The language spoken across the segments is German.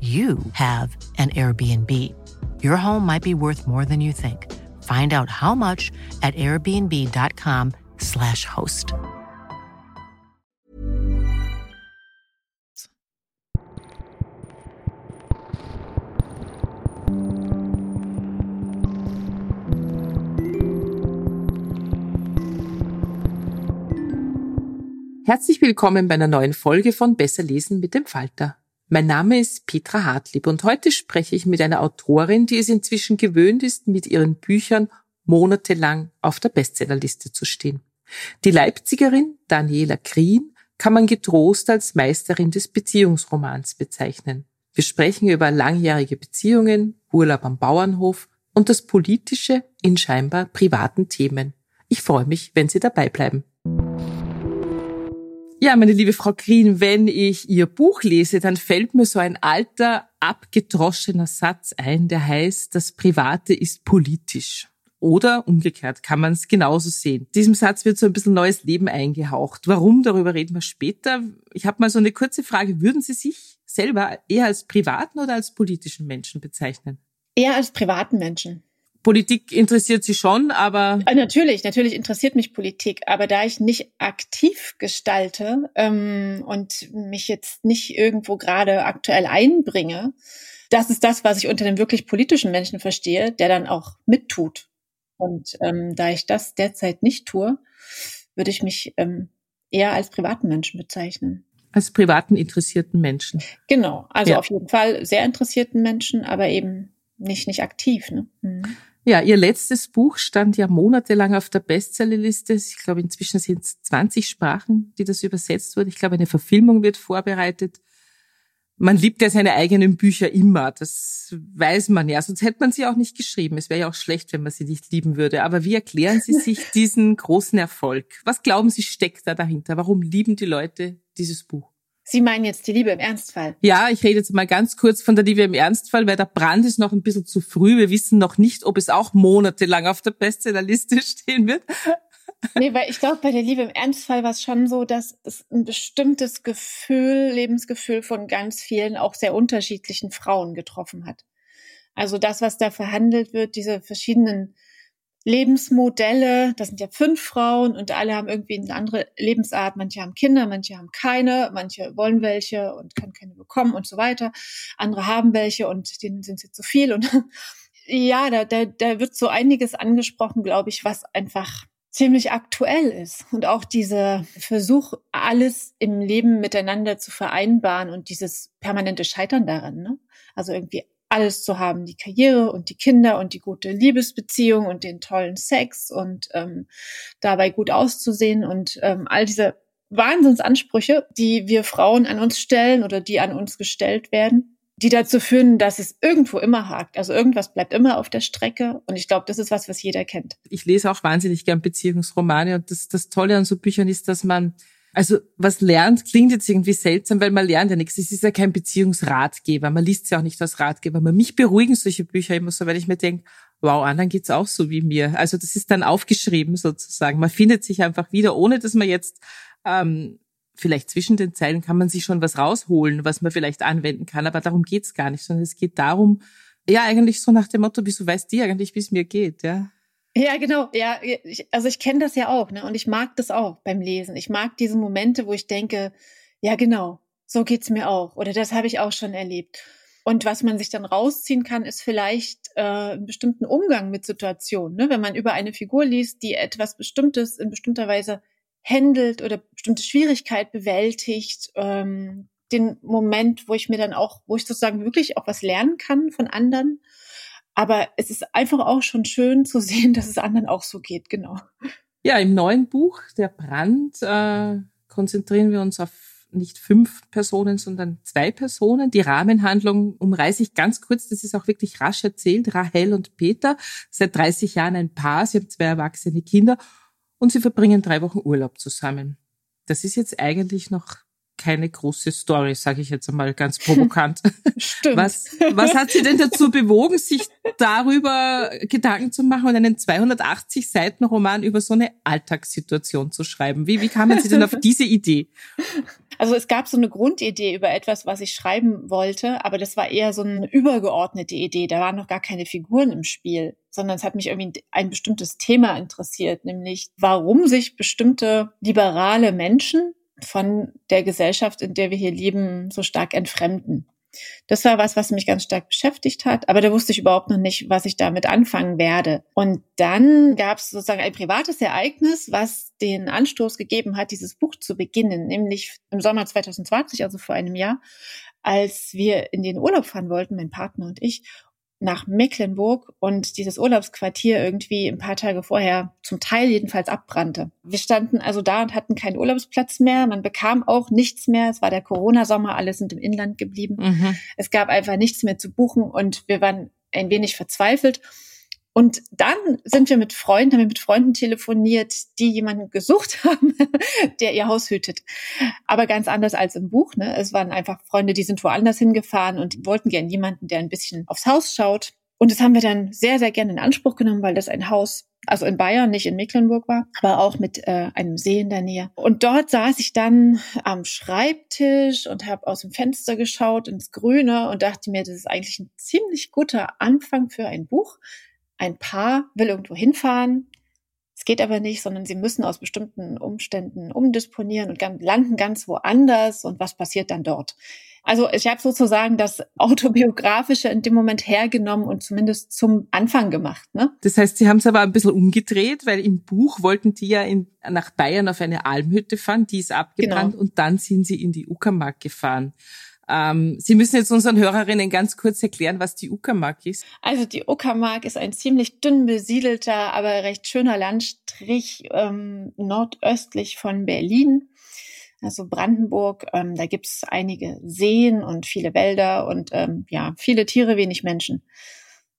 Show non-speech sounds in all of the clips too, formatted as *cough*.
you have an Airbnb. Your home might be worth more than you think. Find out how much at airbnb.com/slash host. Herzlich willkommen bei einer neuen Folge von Besser lesen mit dem Falter. Mein Name ist Petra Hartlieb und heute spreche ich mit einer Autorin, die es inzwischen gewöhnt ist, mit ihren Büchern monatelang auf der Bestsellerliste zu stehen. Die Leipzigerin Daniela Krien kann man getrost als Meisterin des Beziehungsromans bezeichnen. Wir sprechen über langjährige Beziehungen, Urlaub am Bauernhof und das Politische in scheinbar privaten Themen. Ich freue mich, wenn Sie dabei bleiben. Ja, meine liebe Frau Green, wenn ich Ihr Buch lese, dann fällt mir so ein alter, abgedroschener Satz ein, der heißt, das Private ist politisch. Oder umgekehrt kann man es genauso sehen. Diesem Satz wird so ein bisschen neues Leben eingehaucht. Warum, darüber reden wir später. Ich habe mal so eine kurze Frage. Würden Sie sich selber eher als privaten oder als politischen Menschen bezeichnen? Eher als privaten Menschen. Politik interessiert Sie schon, aber. Äh, natürlich, natürlich interessiert mich Politik, aber da ich nicht aktiv gestalte ähm, und mich jetzt nicht irgendwo gerade aktuell einbringe, das ist das, was ich unter dem wirklich politischen Menschen verstehe, der dann auch mittut. Und ähm, da ich das derzeit nicht tue, würde ich mich ähm, eher als privaten Menschen bezeichnen. Als privaten interessierten Menschen. Genau, also ja. auf jeden Fall sehr interessierten Menschen, aber eben nicht nicht aktiv. Ne? Mhm. Ja, ihr letztes Buch stand ja monatelang auf der Bestsellerliste. Ich glaube, inzwischen sind es 20 Sprachen, die das übersetzt wurde. Ich glaube, eine Verfilmung wird vorbereitet. Man liebt ja seine eigenen Bücher immer. Das weiß man ja. Sonst hätte man sie auch nicht geschrieben. Es wäre ja auch schlecht, wenn man sie nicht lieben würde. Aber wie erklären Sie sich *laughs* diesen großen Erfolg? Was glauben Sie steckt da dahinter? Warum lieben die Leute dieses Buch? Sie meinen jetzt die Liebe im Ernstfall? Ja, ich rede jetzt mal ganz kurz von der Liebe im Ernstfall, weil der Brand ist noch ein bisschen zu früh. Wir wissen noch nicht, ob es auch monatelang auf der Bestsellerliste *laughs* stehen wird. Nee, weil ich glaube, bei der Liebe im Ernstfall war es schon so, dass es ein bestimmtes Gefühl, Lebensgefühl von ganz vielen, auch sehr unterschiedlichen Frauen getroffen hat. Also das, was da verhandelt wird, diese verschiedenen Lebensmodelle. Das sind ja fünf Frauen und alle haben irgendwie eine andere Lebensart. Manche haben Kinder, manche haben keine, manche wollen welche und können keine bekommen und so weiter. Andere haben welche und denen sind sie zu viel. Und *laughs* ja, da, da, da wird so einiges angesprochen, glaube ich, was einfach ziemlich aktuell ist. Und auch dieser Versuch, alles im Leben miteinander zu vereinbaren und dieses permanente Scheitern daran. Ne? Also irgendwie alles zu haben, die Karriere und die Kinder und die gute Liebesbeziehung und den tollen Sex und ähm, dabei gut auszusehen und ähm, all diese Wahnsinnsansprüche, die wir Frauen an uns stellen oder die an uns gestellt werden, die dazu führen, dass es irgendwo immer hakt. Also irgendwas bleibt immer auf der Strecke. Und ich glaube, das ist was, was jeder kennt. Ich lese auch wahnsinnig gern Beziehungsromane. Und das, das Tolle an so Büchern ist, dass man also was lernt, klingt jetzt irgendwie seltsam, weil man lernt ja nichts. Es ist ja kein Beziehungsratgeber. Man liest es ja auch nicht als Ratgeber. Aber mich beruhigen solche Bücher immer so, weil ich mir denke, Wow, anderen geht's auch so wie mir. Also das ist dann aufgeschrieben sozusagen. Man findet sich einfach wieder, ohne dass man jetzt ähm, vielleicht zwischen den Zeilen kann man sich schon was rausholen, was man vielleicht anwenden kann, aber darum geht's gar nicht, sondern es geht darum, ja, eigentlich so nach dem Motto, wieso weißt du eigentlich, wie es mir geht, ja? Ja, genau. Ja, ich, also ich kenne das ja auch, ne? Und ich mag das auch beim Lesen. Ich mag diese Momente, wo ich denke, ja, genau, so geht's mir auch. Oder das habe ich auch schon erlebt. Und was man sich dann rausziehen kann, ist vielleicht äh, einen bestimmten Umgang mit Situationen. Ne? Wenn man über eine Figur liest, die etwas Bestimmtes in bestimmter Weise handelt oder bestimmte Schwierigkeit bewältigt, ähm, den Moment, wo ich mir dann auch, wo ich sozusagen wirklich auch was lernen kann von anderen. Aber es ist einfach auch schon schön zu sehen, dass es anderen auch so geht, genau. Ja, im neuen Buch, Der Brand, äh, konzentrieren wir uns auf nicht fünf Personen, sondern zwei Personen. Die Rahmenhandlung umreiße ich ganz kurz. Das ist auch wirklich rasch erzählt. Rahel und Peter, seit 30 Jahren ein Paar. Sie haben zwei erwachsene Kinder und sie verbringen drei Wochen Urlaub zusammen. Das ist jetzt eigentlich noch keine große Story, sage ich jetzt einmal ganz provokant. *laughs* Stimmt. Was, was hat Sie denn dazu bewogen, sich darüber Gedanken zu machen und einen 280 Seiten Roman über so eine Alltagssituation zu schreiben? Wie, wie kamen Sie denn auf diese Idee? Also es gab so eine Grundidee über etwas, was ich schreiben wollte, aber das war eher so eine übergeordnete Idee. Da waren noch gar keine Figuren im Spiel, sondern es hat mich irgendwie ein bestimmtes Thema interessiert, nämlich warum sich bestimmte liberale Menschen von der Gesellschaft, in der wir hier leben, so stark entfremden. Das war was, was mich ganz stark beschäftigt hat, aber da wusste ich überhaupt noch nicht, was ich damit anfangen werde. Und dann gab es sozusagen ein privates Ereignis, was den Anstoß gegeben hat, dieses Buch zu beginnen, nämlich im Sommer 2020, also vor einem Jahr, als wir in den Urlaub fahren wollten, mein Partner und ich, nach Mecklenburg und dieses Urlaubsquartier irgendwie ein paar Tage vorher zum Teil jedenfalls abbrannte. Wir standen also da und hatten keinen Urlaubsplatz mehr. Man bekam auch nichts mehr. Es war der Corona-Sommer, alle sind im Inland geblieben. Mhm. Es gab einfach nichts mehr zu buchen und wir waren ein wenig verzweifelt und dann sind wir mit Freunden, haben wir mit Freunden telefoniert, die jemanden gesucht *laughs* haben, der ihr Haus hütet. Aber ganz anders als im Buch. Ne? Es waren einfach Freunde, die sind woanders hingefahren und wollten gern jemanden, der ein bisschen aufs Haus schaut. Und das haben wir dann sehr, sehr gerne in Anspruch genommen, weil das ein Haus, also in Bayern, nicht in Mecklenburg war, aber auch mit äh, einem See in der Nähe. Und dort saß ich dann am Schreibtisch und habe aus dem Fenster geschaut ins Grüne und dachte mir, das ist eigentlich ein ziemlich guter Anfang für ein Buch ein Paar will irgendwo hinfahren, es geht aber nicht, sondern sie müssen aus bestimmten Umständen umdisponieren und landen ganz woanders. Und was passiert dann dort? Also ich habe sozusagen das *laughs* Autobiografische in dem Moment hergenommen und zumindest zum Anfang gemacht. Ne? Das heißt, Sie haben es aber ein bisschen umgedreht, weil im Buch wollten die ja in, nach Bayern auf eine Almhütte fahren, die ist abgebrannt genau. und dann sind sie in die Uckermark gefahren. Ähm, Sie müssen jetzt unseren Hörerinnen ganz kurz erklären, was die Uckermark ist. Also die Uckermark ist ein ziemlich dünn besiedelter, aber recht schöner Landstrich ähm, nordöstlich von Berlin. Also Brandenburg, ähm, da gibt's einige Seen und viele Wälder und ähm, ja, viele Tiere, wenig Menschen.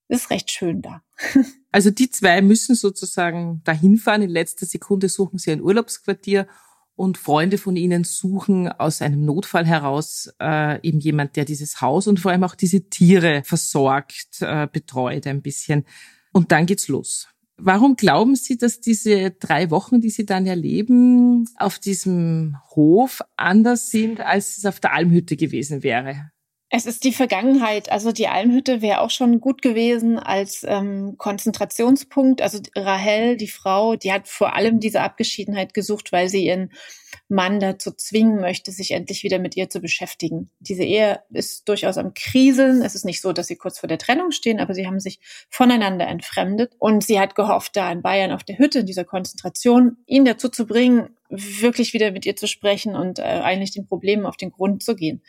Ist recht schön da. *laughs* Also die zwei müssen sozusagen dahin fahren. In letzter Sekunde suchen sie ein Urlaubsquartier und Freunde von ihnen suchen aus einem Notfall heraus äh, eben jemand, der dieses Haus und vor allem auch diese Tiere versorgt, äh, betreut ein bisschen. Und dann geht's los. Warum glauben Sie, dass diese drei Wochen, die Sie dann erleben, auf diesem Hof anders sind, als es auf der Almhütte gewesen wäre? Es ist die Vergangenheit. Also die Almhütte wäre auch schon gut gewesen als ähm, Konzentrationspunkt. Also Rahel, die Frau, die hat vor allem diese Abgeschiedenheit gesucht, weil sie ihren Mann dazu zwingen möchte, sich endlich wieder mit ihr zu beschäftigen. Diese Ehe ist durchaus am Kriseln. Es ist nicht so, dass sie kurz vor der Trennung stehen, aber sie haben sich voneinander entfremdet. Und sie hat gehofft, da in Bayern auf der Hütte, in dieser Konzentration, ihn dazu zu bringen, wirklich wieder mit ihr zu sprechen und äh, eigentlich den Problemen auf den Grund zu gehen.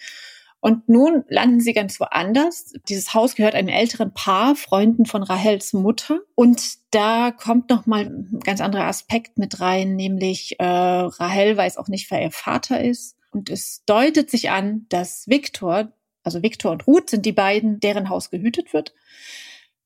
Und nun landen sie ganz woanders. Dieses Haus gehört einem älteren Paar, Freunden von Rahels Mutter. Und da kommt noch mal ein ganz anderer Aspekt mit rein, nämlich äh, Rahel weiß auch nicht, wer ihr Vater ist. Und es deutet sich an, dass Viktor, also Viktor und Ruth sind die beiden, deren Haus gehütet wird,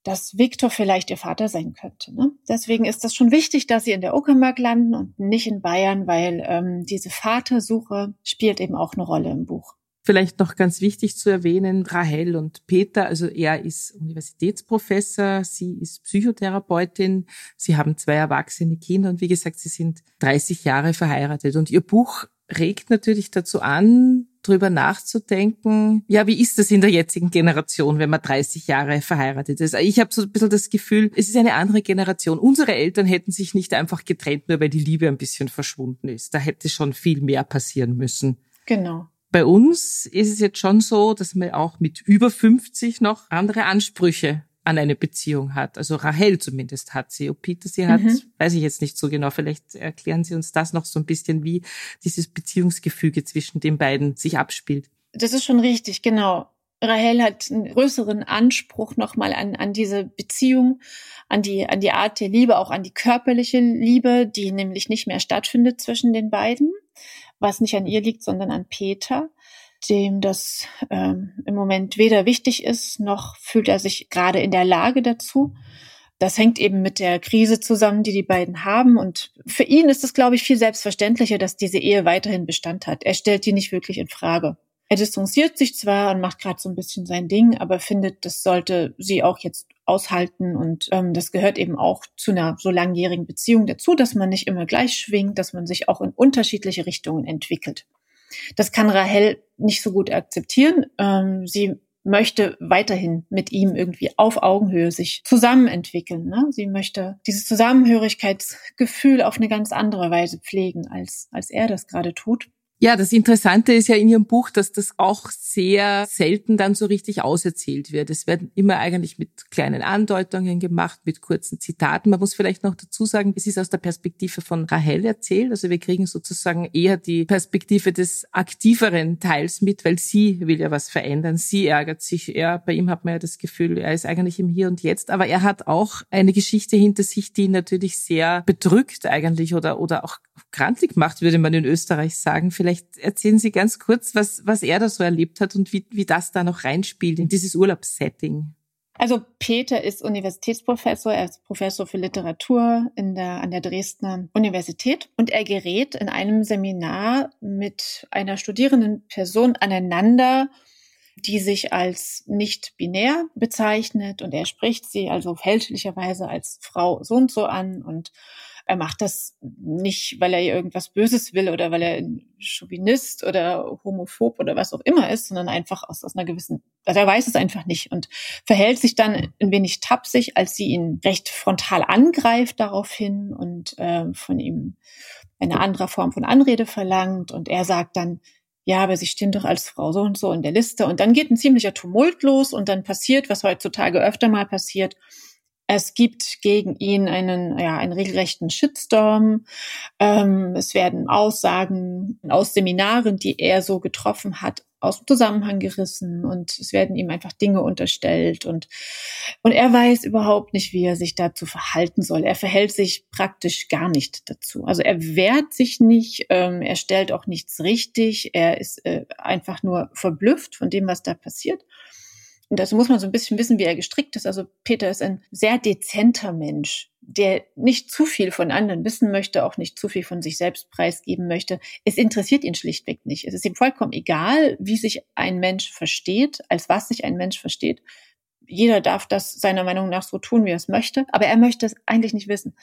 dass Viktor vielleicht ihr Vater sein könnte. Ne? Deswegen ist das schon wichtig, dass sie in der Uckermark landen und nicht in Bayern, weil ähm, diese Vatersuche spielt eben auch eine Rolle im Buch. Vielleicht noch ganz wichtig zu erwähnen, Rahel und Peter, also er ist Universitätsprofessor, sie ist Psychotherapeutin, sie haben zwei erwachsene Kinder und wie gesagt, sie sind 30 Jahre verheiratet und ihr Buch regt natürlich dazu an, drüber nachzudenken, ja, wie ist das in der jetzigen Generation, wenn man 30 Jahre verheiratet ist? Ich habe so ein bisschen das Gefühl, es ist eine andere Generation. Unsere Eltern hätten sich nicht einfach getrennt, nur weil die Liebe ein bisschen verschwunden ist. Da hätte schon viel mehr passieren müssen. Genau. Bei uns ist es jetzt schon so, dass man auch mit über 50 noch andere Ansprüche an eine Beziehung hat. Also Rahel zumindest hat sie. Ob Peter sie hat, mhm. weiß ich jetzt nicht so genau. Vielleicht erklären Sie uns das noch so ein bisschen, wie dieses Beziehungsgefüge zwischen den beiden sich abspielt. Das ist schon richtig, genau. Rahel hat einen größeren Anspruch nochmal an, an diese Beziehung, an die, an die Art der Liebe, auch an die körperliche Liebe, die nämlich nicht mehr stattfindet zwischen den beiden was nicht an ihr liegt, sondern an Peter, dem das ähm, im Moment weder wichtig ist, noch fühlt er sich gerade in der Lage dazu. Das hängt eben mit der Krise zusammen, die die beiden haben. Und für ihn ist es, glaube ich, viel selbstverständlicher, dass diese Ehe weiterhin Bestand hat. Er stellt die nicht wirklich in Frage. Er distanziert sich zwar und macht gerade so ein bisschen sein Ding, aber findet, das sollte sie auch jetzt aushalten. Und ähm, das gehört eben auch zu einer so langjährigen Beziehung dazu, dass man nicht immer gleich schwingt, dass man sich auch in unterschiedliche Richtungen entwickelt. Das kann Rahel nicht so gut akzeptieren. Ähm, sie möchte weiterhin mit ihm irgendwie auf Augenhöhe sich zusammenentwickeln. Ne? Sie möchte dieses Zusammenhörigkeitsgefühl auf eine ganz andere Weise pflegen, als, als er das gerade tut. Ja, das Interessante ist ja in Ihrem Buch, dass das auch sehr selten dann so richtig auserzählt wird. Es werden immer eigentlich mit kleinen Andeutungen gemacht, mit kurzen Zitaten. Man muss vielleicht noch dazu sagen, es ist aus der Perspektive von Rahel erzählt. Also wir kriegen sozusagen eher die Perspektive des aktiveren Teils mit, weil sie will ja was verändern. Sie ärgert sich. Er, bei ihm hat man ja das Gefühl, er ist eigentlich im Hier und Jetzt. Aber er hat auch eine Geschichte hinter sich, die natürlich sehr bedrückt eigentlich oder, oder auch krantig macht, würde man in Österreich sagen. Vielleicht Vielleicht erzählen Sie ganz kurz, was, was er da so erlebt hat und wie, wie das da noch reinspielt in dieses Urlaubssetting. Also Peter ist Universitätsprofessor, er ist Professor für Literatur in der, an der Dresdner Universität und er gerät in einem Seminar mit einer studierenden Person aneinander, die sich als nicht binär bezeichnet und er spricht sie also fälschlicherweise als Frau so und so an und er macht das nicht, weil er irgendwas Böses will oder weil er ein Chauvinist oder homophob oder was auch immer ist, sondern einfach aus, aus einer gewissen, also er weiß es einfach nicht und verhält sich dann ein wenig tapsig, als sie ihn recht frontal angreift daraufhin und äh, von ihm eine andere Form von Anrede verlangt und er sagt dann, ja, aber Sie stehen doch als Frau so und so in der Liste. Und dann geht ein ziemlicher Tumult los und dann passiert, was heutzutage öfter mal passiert, es gibt gegen ihn einen, ja, einen regelrechten Shitstorm. Ähm, es werden Aussagen aus Seminaren, die er so getroffen hat, aus dem Zusammenhang gerissen und es werden ihm einfach Dinge unterstellt und, und er weiß überhaupt nicht, wie er sich dazu verhalten soll. Er verhält sich praktisch gar nicht dazu. Also er wehrt sich nicht, ähm, er stellt auch nichts richtig, er ist äh, einfach nur verblüfft von dem, was da passiert. Dazu muss man so ein bisschen wissen, wie er gestrickt ist. Also Peter ist ein sehr dezenter Mensch, der nicht zu viel von anderen wissen möchte, auch nicht zu viel von sich selbst preisgeben möchte. Es interessiert ihn schlichtweg nicht. Es ist ihm vollkommen egal, wie sich ein Mensch versteht, als was sich ein Mensch versteht. Jeder darf das seiner Meinung nach so tun, wie er es möchte, aber er möchte es eigentlich nicht wissen.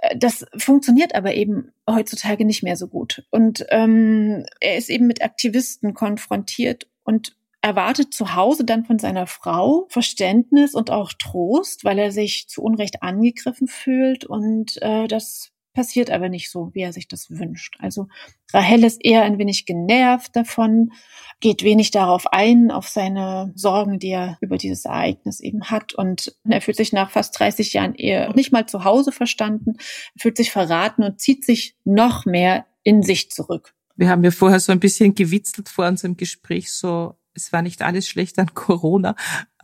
Äh, das funktioniert aber eben heutzutage nicht mehr so gut. Und ähm, er ist eben mit Aktivisten konfrontiert und erwartet zu Hause dann von seiner Frau Verständnis und auch Trost, weil er sich zu Unrecht angegriffen fühlt und äh, das passiert aber nicht so, wie er sich das wünscht. Also Rahel ist eher ein wenig genervt davon, geht wenig darauf ein, auf seine Sorgen, die er über dieses Ereignis eben hat. Und er fühlt sich nach fast 30 Jahren Ehe nicht mal zu Hause verstanden, fühlt sich verraten und zieht sich noch mehr in sich zurück. Wir haben ja vorher so ein bisschen gewitzelt vor unserem Gespräch, so es war nicht alles schlecht an Corona.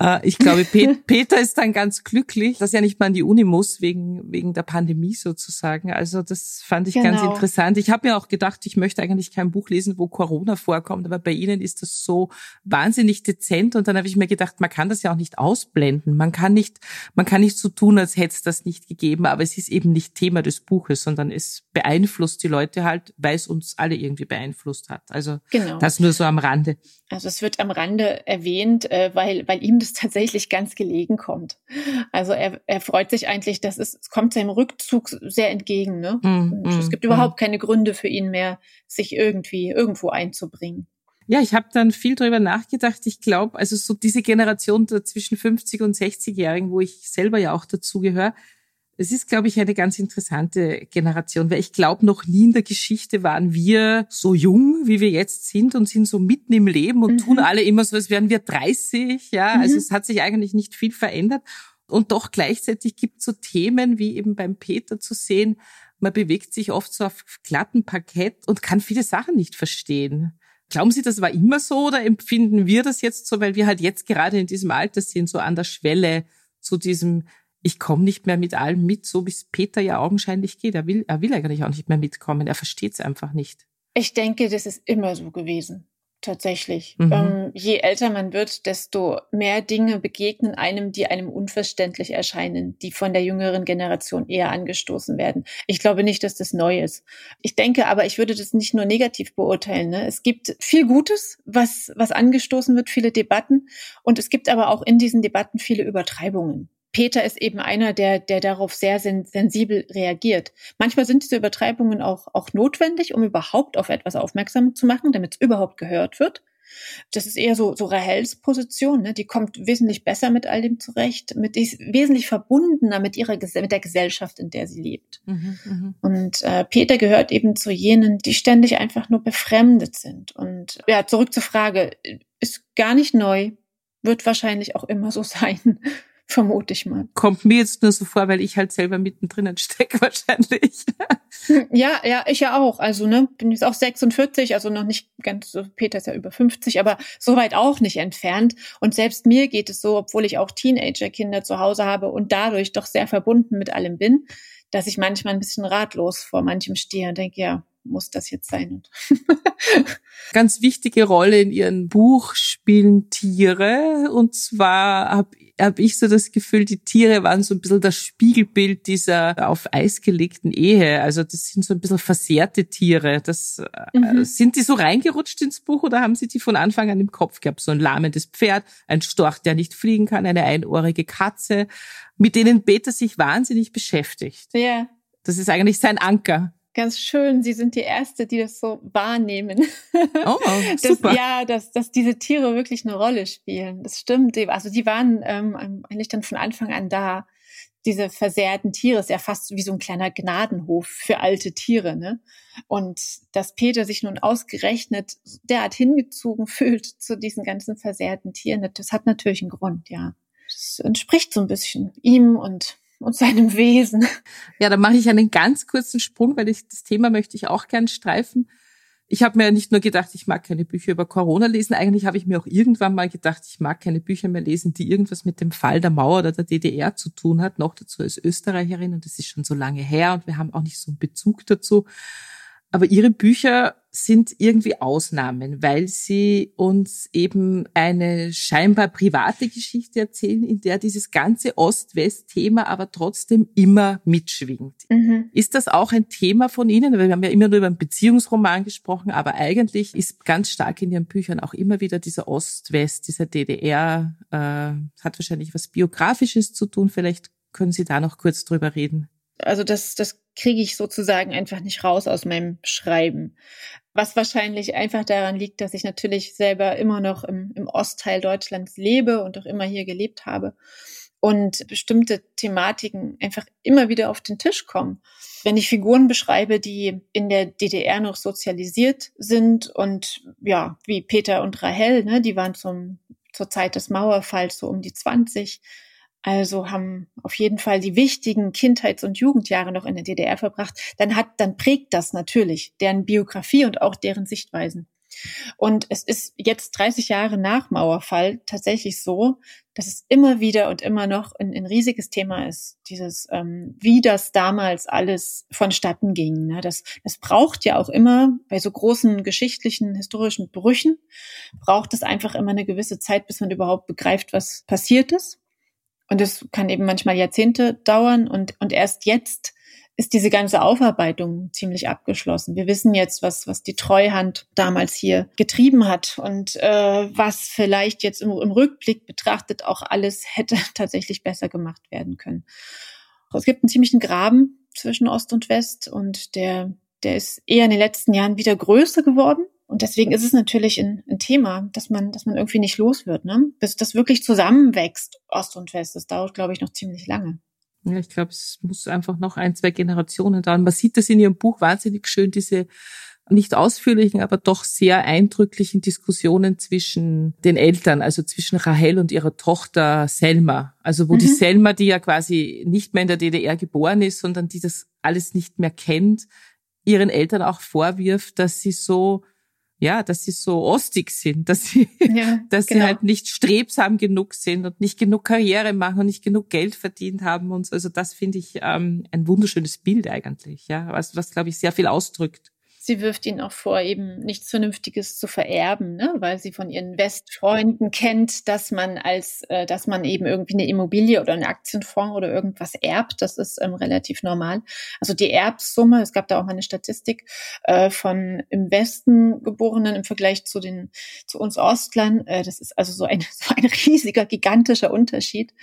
Äh, ich glaube, *laughs* Peter ist dann ganz glücklich, dass er nicht mal an die Uni muss, wegen, wegen der Pandemie sozusagen. Also das fand ich genau. ganz interessant. Ich habe mir auch gedacht, ich möchte eigentlich kein Buch lesen, wo Corona vorkommt, aber bei Ihnen ist das so wahnsinnig dezent. Und dann habe ich mir gedacht, man kann das ja auch nicht ausblenden. Man kann nicht, man kann nicht so tun, als hätte es das nicht gegeben, aber es ist eben nicht Thema des Buches, sondern es beeinflusst die Leute halt, weil es uns alle irgendwie beeinflusst hat. Also genau. das nur so am Rande. Also es wird am Rande erwähnt, äh, weil, weil ihm das tatsächlich ganz gelegen kommt. Also er, er freut sich eigentlich, dass es, es kommt seinem Rückzug sehr entgegen. Ne? Mm, es gibt mm, überhaupt mm. keine Gründe für ihn mehr, sich irgendwie irgendwo einzubringen. Ja, ich habe dann viel drüber nachgedacht. Ich glaube, also so diese Generation zwischen 50 und 60-Jährigen, wo ich selber ja auch dazugehöre, es ist, glaube ich, eine ganz interessante Generation, weil ich glaube, noch nie in der Geschichte waren wir so jung, wie wir jetzt sind und sind so mitten im Leben und mhm. tun alle immer so, als wären wir 30. Ja, also mhm. also es hat sich eigentlich nicht viel verändert. Und doch gleichzeitig gibt es so Themen, wie eben beim Peter zu sehen, man bewegt sich oft so auf glatten Parkett und kann viele Sachen nicht verstehen. Glauben Sie, das war immer so oder empfinden wir das jetzt so, weil wir halt jetzt gerade in diesem Alter sind, so an der Schwelle zu diesem ich komme nicht mehr mit allem mit, so wie es Peter ja augenscheinlich geht. Er will, er will eigentlich auch nicht mehr mitkommen. Er versteht es einfach nicht. Ich denke, das ist immer so gewesen. Tatsächlich. Mhm. Ähm, je älter man wird, desto mehr Dinge begegnen einem, die einem unverständlich erscheinen, die von der jüngeren Generation eher angestoßen werden. Ich glaube nicht, dass das neu ist. Ich denke aber, ich würde das nicht nur negativ beurteilen. Ne? Es gibt viel Gutes, was, was angestoßen wird, viele Debatten. Und es gibt aber auch in diesen Debatten viele Übertreibungen. Peter ist eben einer, der, der darauf sehr sensibel reagiert. Manchmal sind diese Übertreibungen auch, auch notwendig, um überhaupt auf etwas aufmerksam zu machen, damit es überhaupt gehört wird. Das ist eher so, so Rahels Position, ne? die kommt wesentlich besser mit all dem zurecht, mit, die ist wesentlich verbundener mit ihrer, mit der Gesellschaft, in der sie lebt. Mhm, mh. Und äh, Peter gehört eben zu jenen, die ständig einfach nur befremdet sind. Und ja, zurück zur Frage, ist gar nicht neu, wird wahrscheinlich auch immer so *laughs* sein vermute ich mal. Kommt mir jetzt nur so vor, weil ich halt selber mittendrin stecke *laughs* wahrscheinlich. ja, ja, ich ja auch. Also, ne, bin jetzt auch 46, also noch nicht ganz so, Peter ist ja über 50, aber so weit auch nicht entfernt. Und selbst mir geht es so, obwohl ich auch Teenager-Kinder zu Hause habe und dadurch doch sehr verbunden mit allem bin, dass ich manchmal ein bisschen ratlos vor manchem stehe und denke, ja, muss das jetzt sein? *laughs* Ganz wichtige Rolle in Ihrem Buch spielen Tiere. Und zwar habe hab ich so das Gefühl, die Tiere waren so ein bisschen das Spiegelbild dieser auf Eis gelegten Ehe. Also das sind so ein bisschen versehrte Tiere. Das, äh, mhm. Sind die so reingerutscht ins Buch oder haben Sie die von Anfang an im Kopf gehabt? So ein lahmendes Pferd, ein Storch, der nicht fliegen kann, eine einohrige Katze, mit denen Peter sich wahnsinnig beschäftigt. Ja. Das ist eigentlich sein Anker ganz schön. Sie sind die Erste, die das so wahrnehmen. Oh, *laughs* das, super. ja, dass, dass diese Tiere wirklich eine Rolle spielen. Das stimmt. Also die waren ähm, eigentlich dann von Anfang an da. Diese versehrten Tiere ist ja fast wie so ein kleiner Gnadenhof für alte Tiere. Ne? Und dass Peter sich nun ausgerechnet derart hingezogen *laughs* fühlt zu diesen ganzen versehrten Tieren, das hat natürlich einen Grund, ja. Das entspricht so ein bisschen ihm und und seinem Wesen. Ja, da mache ich einen ganz kurzen Sprung, weil ich das Thema möchte ich auch gern streifen. Ich habe mir nicht nur gedacht, ich mag keine Bücher über Corona lesen, eigentlich habe ich mir auch irgendwann mal gedacht, ich mag keine Bücher mehr lesen, die irgendwas mit dem Fall der Mauer oder der DDR zu tun hat, noch dazu als Österreicherin und das ist schon so lange her und wir haben auch nicht so einen Bezug dazu. Aber ihre Bücher sind irgendwie Ausnahmen, weil sie uns eben eine scheinbar private Geschichte erzählen, in der dieses ganze Ost-West-Thema aber trotzdem immer mitschwingt. Mhm. Ist das auch ein Thema von Ihnen? Wir haben ja immer nur über einen Beziehungsroman gesprochen, aber eigentlich ist ganz stark in Ihren Büchern auch immer wieder dieser Ost-West, dieser DDR, äh, hat wahrscheinlich was Biografisches zu tun. Vielleicht können Sie da noch kurz drüber reden. Also das, das kriege ich sozusagen einfach nicht raus aus meinem Schreiben. Was wahrscheinlich einfach daran liegt, dass ich natürlich selber immer noch im, im Ostteil Deutschlands lebe und auch immer hier gelebt habe und bestimmte Thematiken einfach immer wieder auf den Tisch kommen. Wenn ich Figuren beschreibe, die in der DDR noch sozialisiert sind und ja, wie Peter und Rahel, ne, die waren zum, zur Zeit des Mauerfalls so um die 20, also haben auf jeden Fall die wichtigen Kindheits- und Jugendjahre noch in der DDR verbracht, dann hat, dann prägt das natürlich deren Biografie und auch deren Sichtweisen. Und es ist jetzt 30 Jahre nach Mauerfall tatsächlich so, dass es immer wieder und immer noch ein, ein riesiges Thema ist, dieses, ähm, wie das damals alles vonstatten ging. Ne? Das, das braucht ja auch immer bei so großen geschichtlichen, historischen Brüchen, braucht es einfach immer eine gewisse Zeit, bis man überhaupt begreift, was passiert ist. Und es kann eben manchmal Jahrzehnte dauern und, und erst jetzt ist diese ganze Aufarbeitung ziemlich abgeschlossen. Wir wissen jetzt, was, was die Treuhand damals hier getrieben hat und äh, was vielleicht jetzt im, im Rückblick betrachtet auch alles *laughs* hätte tatsächlich besser gemacht werden können. Es gibt einen ziemlichen Graben zwischen Ost und West und der, der ist eher in den letzten Jahren wieder größer geworden. Und deswegen ist es natürlich ein, ein Thema, dass man, dass man irgendwie nicht los wird, ne? Bis das wirklich zusammenwächst, Ost und West. Das dauert, glaube ich, noch ziemlich lange. Ja, ich glaube, es muss einfach noch ein, zwei Generationen dauern. Man sieht das in Ihrem Buch wahnsinnig schön, diese nicht ausführlichen, aber doch sehr eindrücklichen Diskussionen zwischen den Eltern, also zwischen Rahel und ihrer Tochter Selma. Also wo mhm. die Selma, die ja quasi nicht mehr in der DDR geboren ist, sondern die das alles nicht mehr kennt, ihren Eltern auch vorwirft, dass sie so ja, dass sie so ostig sind, dass sie, ja, *laughs* dass genau. sie halt nicht strebsam genug sind und nicht genug Karriere machen und nicht genug Geld verdient haben und so. Also das finde ich ähm, ein wunderschönes Bild eigentlich, ja, was, was glaube ich sehr viel ausdrückt sie wirft ihnen auch vor, eben nichts Vernünftiges zu vererben, ne? weil sie von ihren Westfreunden kennt, dass man als, äh, dass man eben irgendwie eine Immobilie oder einen Aktienfonds oder irgendwas erbt. Das ist ähm, relativ normal. Also die Erbsumme, es gab da auch mal eine Statistik äh, von im Westen Geborenen im Vergleich zu den zu uns Ostlern. Äh, das ist also so ein, *laughs* so ein riesiger, gigantischer Unterschied.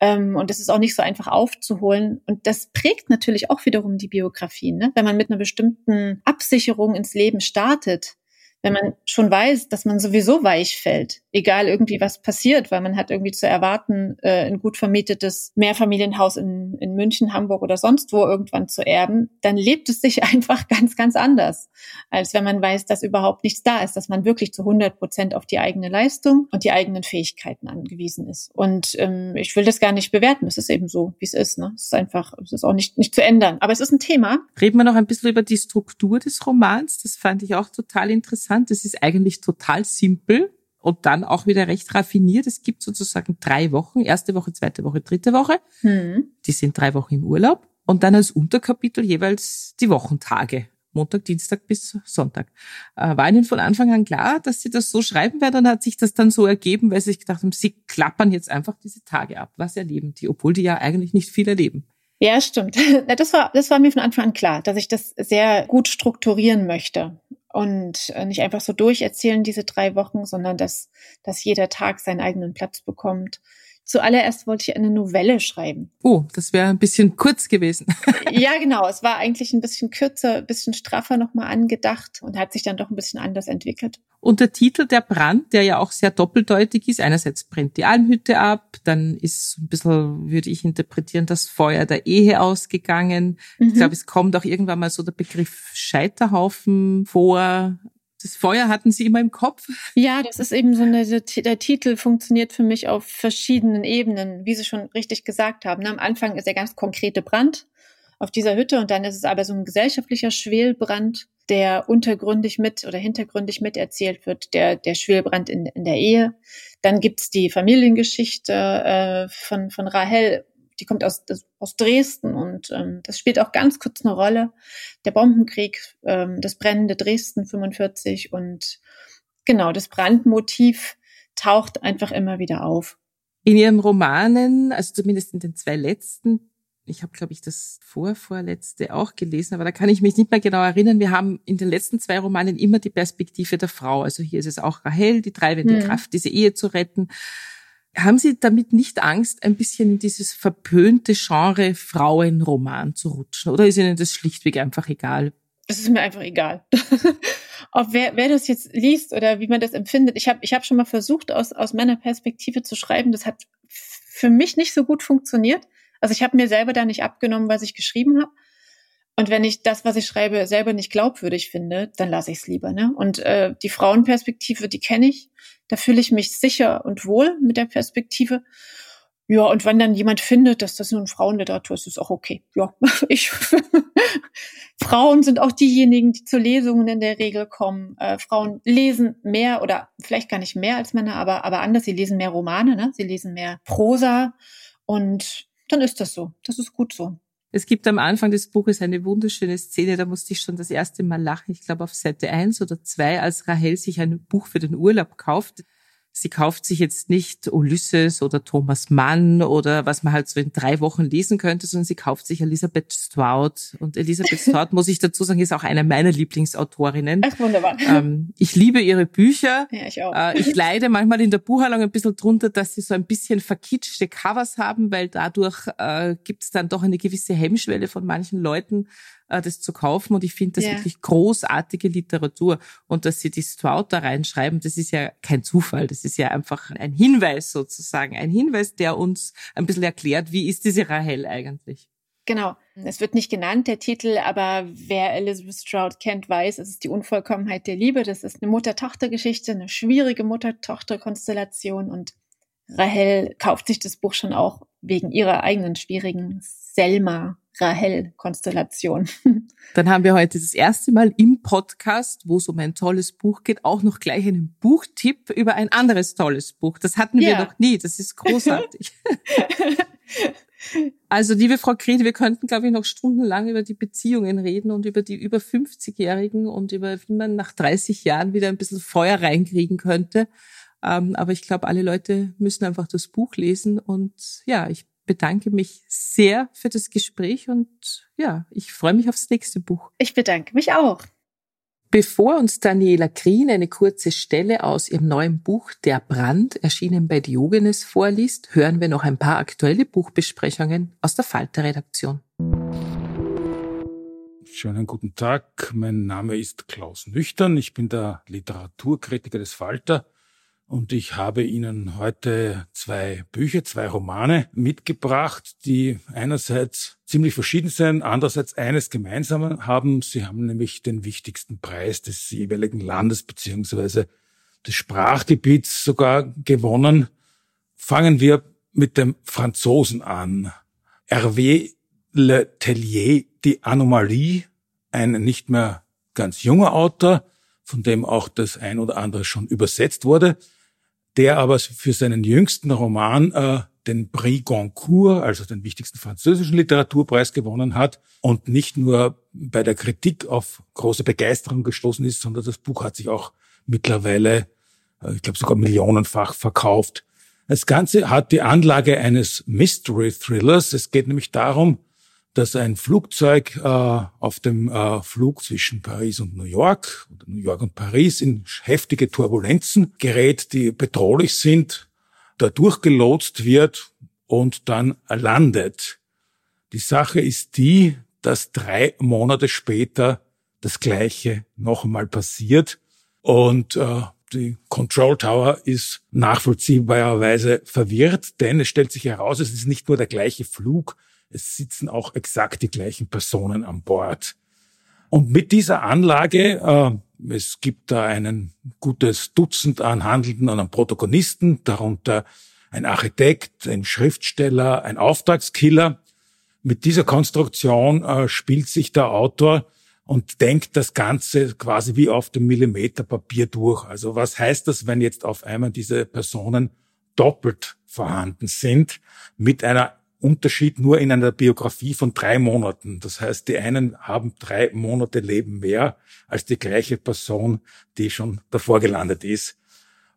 Ähm, und das ist auch nicht so einfach aufzuholen. Und das prägt natürlich auch wiederum die Biografie. Ne? Wenn man mit einer bestimmten Absicherung ins Leben startet, wenn man schon weiß, dass man sowieso weich fällt, egal irgendwie was passiert, weil man hat irgendwie zu erwarten, äh, ein gut vermietetes Mehrfamilienhaus in, in München, Hamburg oder sonst wo irgendwann zu erben, dann lebt es sich *laughs* einfach ganz, ganz anders, als wenn man weiß, dass überhaupt nichts da ist, dass man wirklich zu 100 Prozent auf die eigene Leistung und die eigenen Fähigkeiten angewiesen ist. Und ähm, ich will das gar nicht bewerten. Es ist eben so, wie es ist. Ne? Es ist einfach, es ist auch nicht, nicht zu ändern. Aber es ist ein Thema. Reden wir noch ein bisschen über die Struktur des Romans. Das fand ich auch total interessant interessant. Das ist eigentlich total simpel und dann auch wieder recht raffiniert. Es gibt sozusagen drei Wochen, erste Woche, zweite Woche, dritte Woche. Mhm. Die sind drei Wochen im Urlaub. Und dann als Unterkapitel jeweils die Wochentage. Montag, Dienstag bis Sonntag. Äh, war Ihnen von Anfang an klar, dass Sie das so schreiben werden und hat sich das dann so ergeben, weil Sie sich gedacht haben, Sie klappern jetzt einfach diese Tage ab. Was erleben die, obwohl die ja eigentlich nicht viel erleben? Ja, stimmt. *laughs* Das war, das war mir von Anfang an klar, dass ich das sehr gut strukturieren möchte und äh, nicht einfach so durcherzählen diese drei Wochen, sondern dass, dass jeder Tag seinen eigenen Platz bekommt. Zuallererst wollte ich eine Novelle schreiben. Oh, das wäre ein bisschen kurz gewesen. *laughs* ja, *laughs* genau. Es war eigentlich ein bisschen kürzer, ein bisschen straffer nochmal angedacht und hat sich dann doch ein bisschen anders entwickelt. Und der Titel Der Brand, der ja auch sehr doppeldeutig ist, einerseits brennt die Almhütte ab, dann ist ein bisschen, würde ich interpretieren, das Feuer der Ehe ausgegangen. Mhm. Ich glaube, es kommt auch irgendwann mal so der Begriff Scheiterhaufen vor. Das Feuer hatten Sie immer im Kopf? Ja, das ist eben so eine, der Titel funktioniert für mich auf verschiedenen Ebenen, wie Sie schon richtig gesagt haben. Am Anfang ist der ganz konkrete Brand auf dieser Hütte und dann ist es aber so ein gesellschaftlicher Schwelbrand, der untergründig mit oder hintergründig miterzählt wird, der, der Schwelbrand in, in der Ehe. Dann gibt's die Familiengeschichte äh, von, von Rahel, die kommt aus, aus Dresden und ähm, das spielt auch ganz kurz eine Rolle. Der Bombenkrieg, ähm, das brennende Dresden 45 und genau, das Brandmotiv taucht einfach immer wieder auf. In Ihren Romanen, also zumindest in den zwei letzten, ich habe, glaube ich, das vorvorletzte auch gelesen, aber da kann ich mich nicht mehr genau erinnern. Wir haben in den letzten zwei Romanen immer die Perspektive der Frau. Also hier ist es auch Rahel, die treibende hm. Kraft, diese Ehe zu retten. Haben Sie damit nicht Angst, ein bisschen in dieses verpönte Genre Frauenroman zu rutschen? Oder ist Ihnen das schlichtweg einfach egal? Es ist mir einfach egal. *laughs* Ob wer, wer das jetzt liest oder wie man das empfindet. Ich habe ich hab schon mal versucht, aus, aus meiner Perspektive zu schreiben. Das hat für mich nicht so gut funktioniert. Also ich habe mir selber da nicht abgenommen, was ich geschrieben habe. Und wenn ich das, was ich schreibe, selber nicht glaubwürdig finde, dann lasse ich es lieber. Ne? Und äh, die Frauenperspektive, die kenne ich. Da fühle ich mich sicher und wohl mit der Perspektive. Ja, und wenn dann jemand findet, dass das nun Frauenliteratur ist, ist auch okay. Ja, *laughs* ich. Frauen sind auch diejenigen, die zu Lesungen in der Regel kommen. Äh, Frauen lesen mehr oder vielleicht gar nicht mehr als Männer, aber, aber anders. Sie lesen mehr Romane, ne? Sie lesen mehr Prosa. Und dann ist das so. Das ist gut so. Es gibt am Anfang des Buches eine wunderschöne Szene, da musste ich schon das erste Mal lachen. Ich glaube auf Seite eins oder zwei, als Rahel sich ein Buch für den Urlaub kauft sie kauft sich jetzt nicht Ulysses oder Thomas Mann oder was man halt so in drei Wochen lesen könnte, sondern sie kauft sich Elisabeth Strout. Und Elisabeth *laughs* Strout, muss ich dazu sagen, ist auch eine meiner Lieblingsautorinnen. Ach, wunderbar. Ähm, ich liebe ihre Bücher. Ja, ich auch. Äh, ich leide manchmal in der Buchhandlung ein bisschen drunter, dass sie so ein bisschen verkitschte Covers haben, weil dadurch äh, gibt es dann doch eine gewisse Hemmschwelle von manchen Leuten, das zu kaufen. Und ich finde das ja. wirklich großartige Literatur. Und dass sie die Strout da reinschreiben, das ist ja kein Zufall. Das ist ja einfach ein Hinweis sozusagen. Ein Hinweis, der uns ein bisschen erklärt, wie ist diese Rahel eigentlich. Genau. Es wird nicht genannt, der Titel, aber wer Elizabeth Strout kennt, weiß, es ist die Unvollkommenheit der Liebe. Das ist eine Mutter-Tochter-Geschichte, eine schwierige Mutter-Tochter-Konstellation und Rahel kauft sich das Buch schon auch wegen ihrer eigenen schwierigen Selma Rahel-Konstellation. Dann haben wir heute das erste Mal im Podcast, wo es um ein tolles Buch geht, auch noch gleich einen Buchtipp über ein anderes tolles Buch. Das hatten wir ja. noch nie. Das ist großartig. *laughs* also, liebe Frau Kriede, wir könnten, glaube ich, noch stundenlang über die Beziehungen reden und über die über 50-Jährigen und über wie man nach 30 Jahren wieder ein bisschen Feuer reinkriegen könnte. Ähm, aber ich glaube, alle Leute müssen einfach das Buch lesen und ja, ich bedanke mich sehr für das Gespräch und ja, ich freue mich aufs nächste Buch. Ich bedanke mich auch. Bevor uns Daniela Krien eine kurze Stelle aus ihrem neuen Buch Der Brand, erschienen bei Diogenes, vorliest, hören wir noch ein paar aktuelle Buchbesprechungen aus der Falter-Redaktion. Schönen guten Tag, mein Name ist Klaus Nüchtern, ich bin der Literaturkritiker des Falter und ich habe Ihnen heute zwei Bücher, zwei Romane mitgebracht, die einerseits ziemlich verschieden sind, andererseits eines gemeinsam haben. Sie haben nämlich den wichtigsten Preis des jeweiligen Landes beziehungsweise des Sprachgebiets sogar gewonnen. Fangen wir mit dem Franzosen an. Hervé Le Tellier, Die Anomalie, ein nicht mehr ganz junger Autor, von dem auch das ein oder andere schon übersetzt wurde der aber für seinen jüngsten Roman äh, den Prix Goncourt, also den wichtigsten französischen Literaturpreis gewonnen hat und nicht nur bei der Kritik auf große Begeisterung gestoßen ist, sondern das Buch hat sich auch mittlerweile, äh, ich glaube sogar millionenfach verkauft. Das Ganze hat die Anlage eines Mystery Thrillers. Es geht nämlich darum, dass ein Flugzeug äh, auf dem äh, Flug zwischen Paris und New York oder New York und Paris in heftige Turbulenzen gerät, die bedrohlich sind, da durchgelotst wird und dann landet. Die Sache ist die, dass drei Monate später das Gleiche noch einmal passiert und äh, die Control Tower ist nachvollziehbarerweise verwirrt, denn es stellt sich heraus, es ist nicht nur der gleiche Flug, es sitzen auch exakt die gleichen Personen an Bord. Und mit dieser Anlage, äh, es gibt da ein gutes Dutzend an Handelnden und an Protagonisten, darunter ein Architekt, ein Schriftsteller, ein Auftragskiller. Mit dieser Konstruktion äh, spielt sich der Autor und denkt das Ganze quasi wie auf dem Millimeterpapier durch. Also was heißt das, wenn jetzt auf einmal diese Personen doppelt vorhanden sind mit einer Unterschied nur in einer Biografie von drei Monaten. Das heißt, die einen haben drei Monate Leben mehr als die gleiche Person, die schon davor gelandet ist.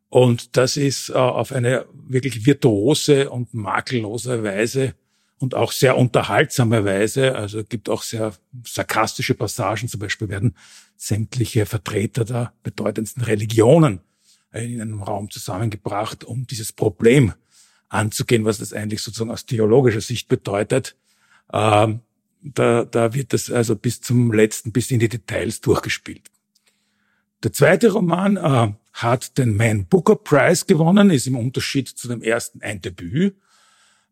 Und das ist äh, auf eine wirklich virtuose und makellose Weise und auch sehr unterhaltsame Weise. Also gibt auch sehr sarkastische Passagen. Zum Beispiel werden sämtliche Vertreter der bedeutendsten Religionen in einem Raum zusammengebracht, um dieses Problem anzugehen, was das eigentlich sozusagen aus theologischer Sicht bedeutet. Ähm, da, da wird das also bis zum letzten, bis in die Details durchgespielt. Der zweite Roman äh, hat den Man Booker Prize gewonnen, ist im Unterschied zu dem ersten ein Debüt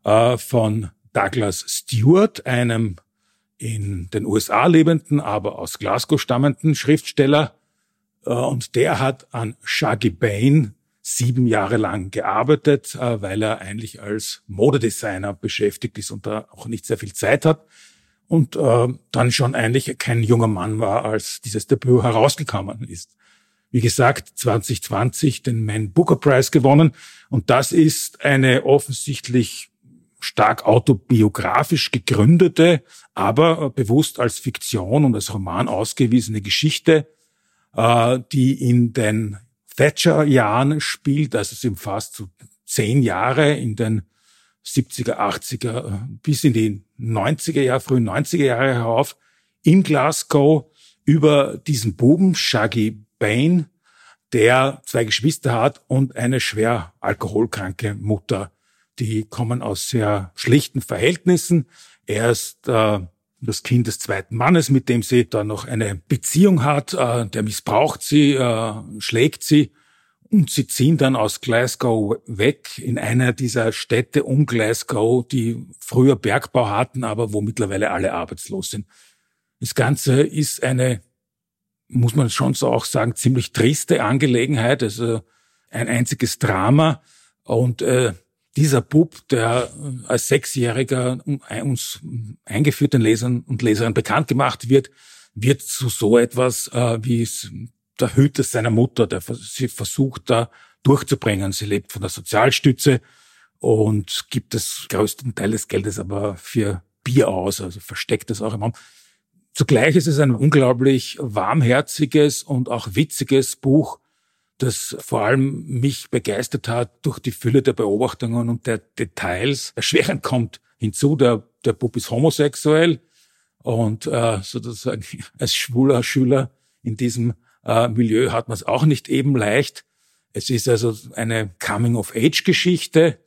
äh, von Douglas Stewart, einem in den USA lebenden, aber aus Glasgow stammenden Schriftsteller. Äh, und der hat an Shaggy Bain sieben Jahre lang gearbeitet, äh, weil er eigentlich als Modedesigner beschäftigt ist und da auch nicht sehr viel Zeit hat. Und äh, dann schon eigentlich kein junger Mann war, als dieses Debüt herausgekommen ist. Wie gesagt, 2020 den Man Booker Prize gewonnen. Und das ist eine offensichtlich stark autobiografisch gegründete, aber bewusst als Fiktion und als Roman ausgewiesene Geschichte, äh, die in den Thatcher-Jahren spielt, also sind fast so zehn Jahre in den 70er, 80er bis in die 90er Jahre, frühen 90er Jahre herauf in Glasgow über diesen Buben Shaggy Bain, der zwei Geschwister hat und eine schwer alkoholkranke Mutter. Die kommen aus sehr schlichten Verhältnissen. Er ist äh, das Kind des zweiten Mannes, mit dem sie dann noch eine Beziehung hat. Äh, der missbraucht sie, äh, schlägt sie und sie ziehen dann aus Glasgow weg in einer dieser Städte um Glasgow, die früher Bergbau hatten, aber wo mittlerweile alle arbeitslos sind. Das Ganze ist eine, muss man schon so auch sagen, ziemlich triste Angelegenheit, also ein einziges Drama und äh, dieser Bub, der als Sechsjähriger uns eingeführten Lesern und Lesern bekannt gemacht wird, wird zu so etwas, äh, wie es der Hüter seiner Mutter, der sie versucht da durchzubringen. Sie lebt von der Sozialstütze und gibt das größten Teil des Geldes aber für Bier aus, also versteckt es auch im Raum. Zugleich ist es ein unglaublich warmherziges und auch witziges Buch, das vor allem mich begeistert hat durch die Fülle der Beobachtungen und der Details. Erschwerend kommt hinzu, der, der Bub ist homosexuell und äh, sozusagen *laughs* als schwuler Schüler in diesem äh, Milieu hat man es auch nicht eben leicht. Es ist also eine Coming-of-Age-Geschichte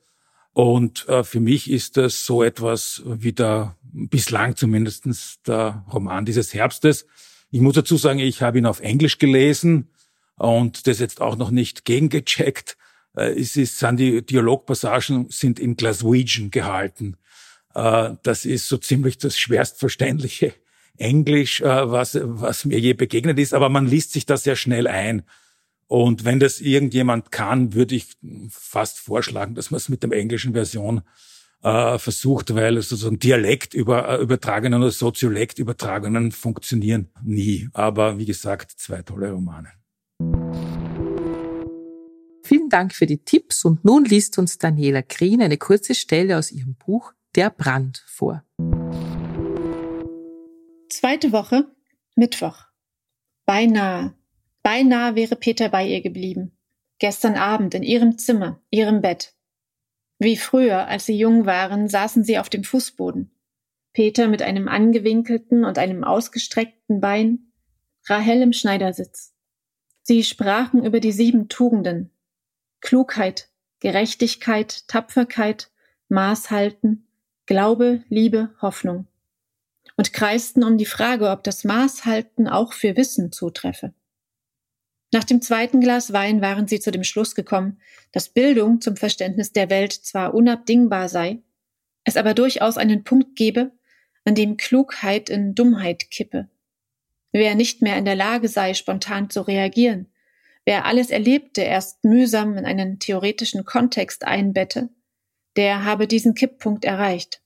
und äh, für mich ist das so etwas wie der, bislang zumindestens der Roman dieses Herbstes. Ich muss dazu sagen, ich habe ihn auf Englisch gelesen und das jetzt auch noch nicht gegengecheckt. Äh, es ist, sind die Dialogpassagen sind in Glaswegian gehalten. Äh, das ist so ziemlich das schwerstverständliche Englisch, äh, was, was mir je begegnet ist, aber man liest sich das sehr schnell ein. Und wenn das irgendjemand kann, würde ich fast vorschlagen, dass man es mit der englischen Version äh, versucht, weil sozusagen Dialekt über, übertragenen oder Soziolekt übertragenen funktionieren nie. Aber wie gesagt, zwei tolle Romane. Vielen Dank für die Tipps und nun liest uns Daniela Krien eine kurze Stelle aus ihrem Buch Der Brand vor. Zweite Woche, Mittwoch. Beinahe, beinahe wäre Peter bei ihr geblieben. Gestern Abend in ihrem Zimmer, ihrem Bett. Wie früher, als sie jung waren, saßen sie auf dem Fußboden. Peter mit einem angewinkelten und einem ausgestreckten Bein, Rahel im Schneidersitz. Sie sprachen über die sieben Tugenden, Klugheit, Gerechtigkeit, Tapferkeit, Maßhalten, Glaube, Liebe, Hoffnung und kreisten um die Frage, ob das Maßhalten auch für Wissen zutreffe. Nach dem zweiten Glas Wein waren sie zu dem Schluss gekommen, dass Bildung zum Verständnis der Welt zwar unabdingbar sei, es aber durchaus einen Punkt gebe, an dem Klugheit in Dummheit kippe. Wer nicht mehr in der Lage sei, spontan zu reagieren, Wer alles Erlebte erst mühsam in einen theoretischen Kontext einbette, der habe diesen Kipppunkt erreicht.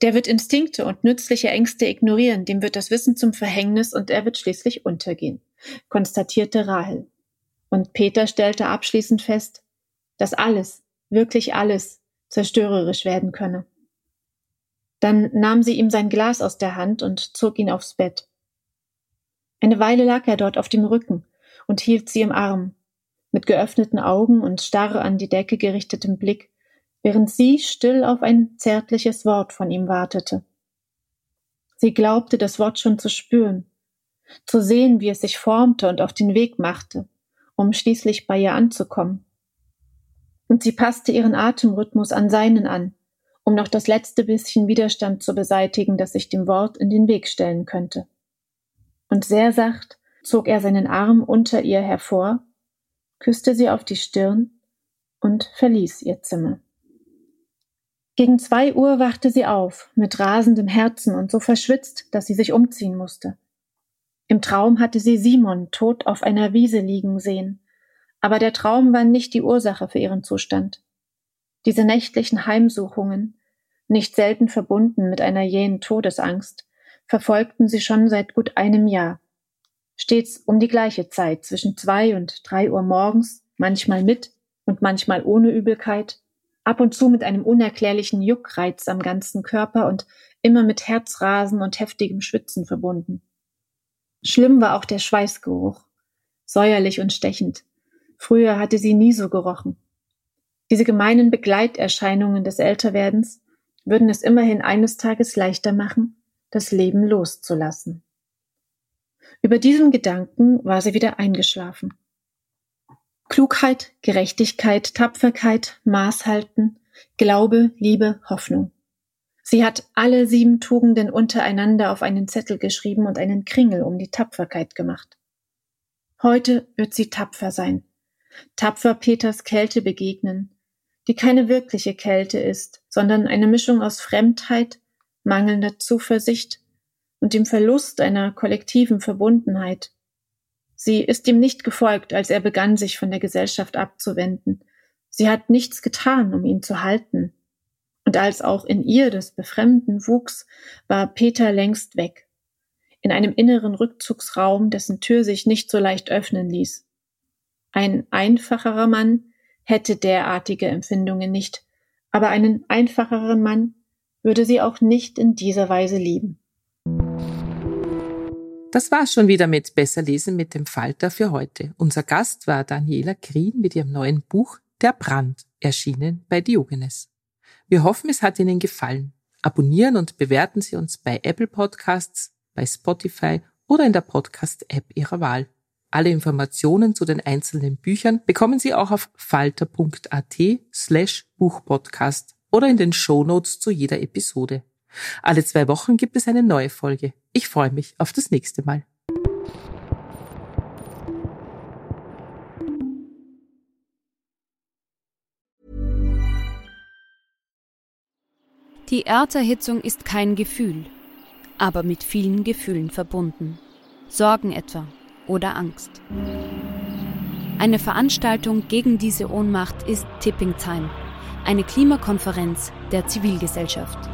Der wird Instinkte und nützliche Ängste ignorieren, dem wird das Wissen zum Verhängnis und er wird schließlich untergehen, konstatierte Rahel. Und Peter stellte abschließend fest, dass alles, wirklich alles, zerstörerisch werden könne. Dann nahm sie ihm sein Glas aus der Hand und zog ihn aufs Bett. Eine Weile lag er dort auf dem Rücken, und hielt sie im Arm, mit geöffneten Augen und starr an die Decke gerichtetem Blick, während sie still auf ein zärtliches Wort von ihm wartete. Sie glaubte, das Wort schon zu spüren, zu sehen, wie es sich formte und auf den Weg machte, um schließlich bei ihr anzukommen. Und sie passte ihren Atemrhythmus an seinen an, um noch das letzte bisschen Widerstand zu beseitigen, das sich dem Wort in den Weg stellen könnte. Und sehr sacht zog er seinen Arm unter ihr hervor, küsste sie auf die Stirn und verließ ihr Zimmer. Gegen zwei Uhr wachte sie auf, mit rasendem Herzen und so verschwitzt, dass sie sich umziehen musste. Im Traum hatte sie Simon tot auf einer Wiese liegen sehen, Aber der Traum war nicht die Ursache für ihren Zustand. Diese nächtlichen Heimsuchungen, nicht selten verbunden mit einer jähen Todesangst, verfolgten sie schon seit gut einem Jahr. Stets um die gleiche Zeit, zwischen zwei und drei Uhr morgens, manchmal mit und manchmal ohne Übelkeit, ab und zu mit einem unerklärlichen Juckreiz am ganzen Körper und immer mit Herzrasen und heftigem Schwitzen verbunden. Schlimm war auch der Schweißgeruch, säuerlich und stechend. Früher hatte sie nie so gerochen. Diese gemeinen Begleiterscheinungen des Älterwerdens würden es immerhin eines Tages leichter machen, das Leben loszulassen. Über diesem Gedanken war sie wieder eingeschlafen. Klugheit, Gerechtigkeit, Tapferkeit, Maßhalten, Glaube, Liebe, Hoffnung. Sie hat alle sieben Tugenden untereinander auf einen Zettel geschrieben und einen Kringel um die Tapferkeit gemacht. Heute wird sie tapfer sein, tapfer Peters Kälte begegnen, die keine wirkliche Kälte ist, sondern eine Mischung aus Fremdheit, mangelnder Zuversicht und dem Verlust einer kollektiven Verbundenheit. Sie ist ihm nicht gefolgt, als er begann, sich von der Gesellschaft abzuwenden. Sie hat nichts getan, um ihn zu halten. Und als auch in ihr das Befremden wuchs, war Peter längst weg. In einem inneren Rückzugsraum, dessen Tür sich nicht so leicht öffnen ließ. Ein einfacherer Mann hätte derartige Empfindungen nicht, aber einen einfacheren Mann würde sie auch nicht in dieser Weise lieben. Das war's schon wieder mit Besser lesen mit dem Falter für heute. Unser Gast war Daniela Green mit ihrem neuen Buch Der Brand, erschienen bei Diogenes. Wir hoffen, es hat Ihnen gefallen. Abonnieren und bewerten Sie uns bei Apple Podcasts, bei Spotify oder in der Podcast-App Ihrer Wahl. Alle Informationen zu den einzelnen Büchern bekommen Sie auch auf falter.at slash Buchpodcast oder in den Shownotes zu jeder Episode. Alle zwei Wochen gibt es eine neue Folge. Ich freue mich auf das nächste Mal. Die Erderhitzung ist kein Gefühl, aber mit vielen Gefühlen verbunden. Sorgen etwa oder Angst. Eine Veranstaltung gegen diese Ohnmacht ist Tipping Time, eine Klimakonferenz der Zivilgesellschaft.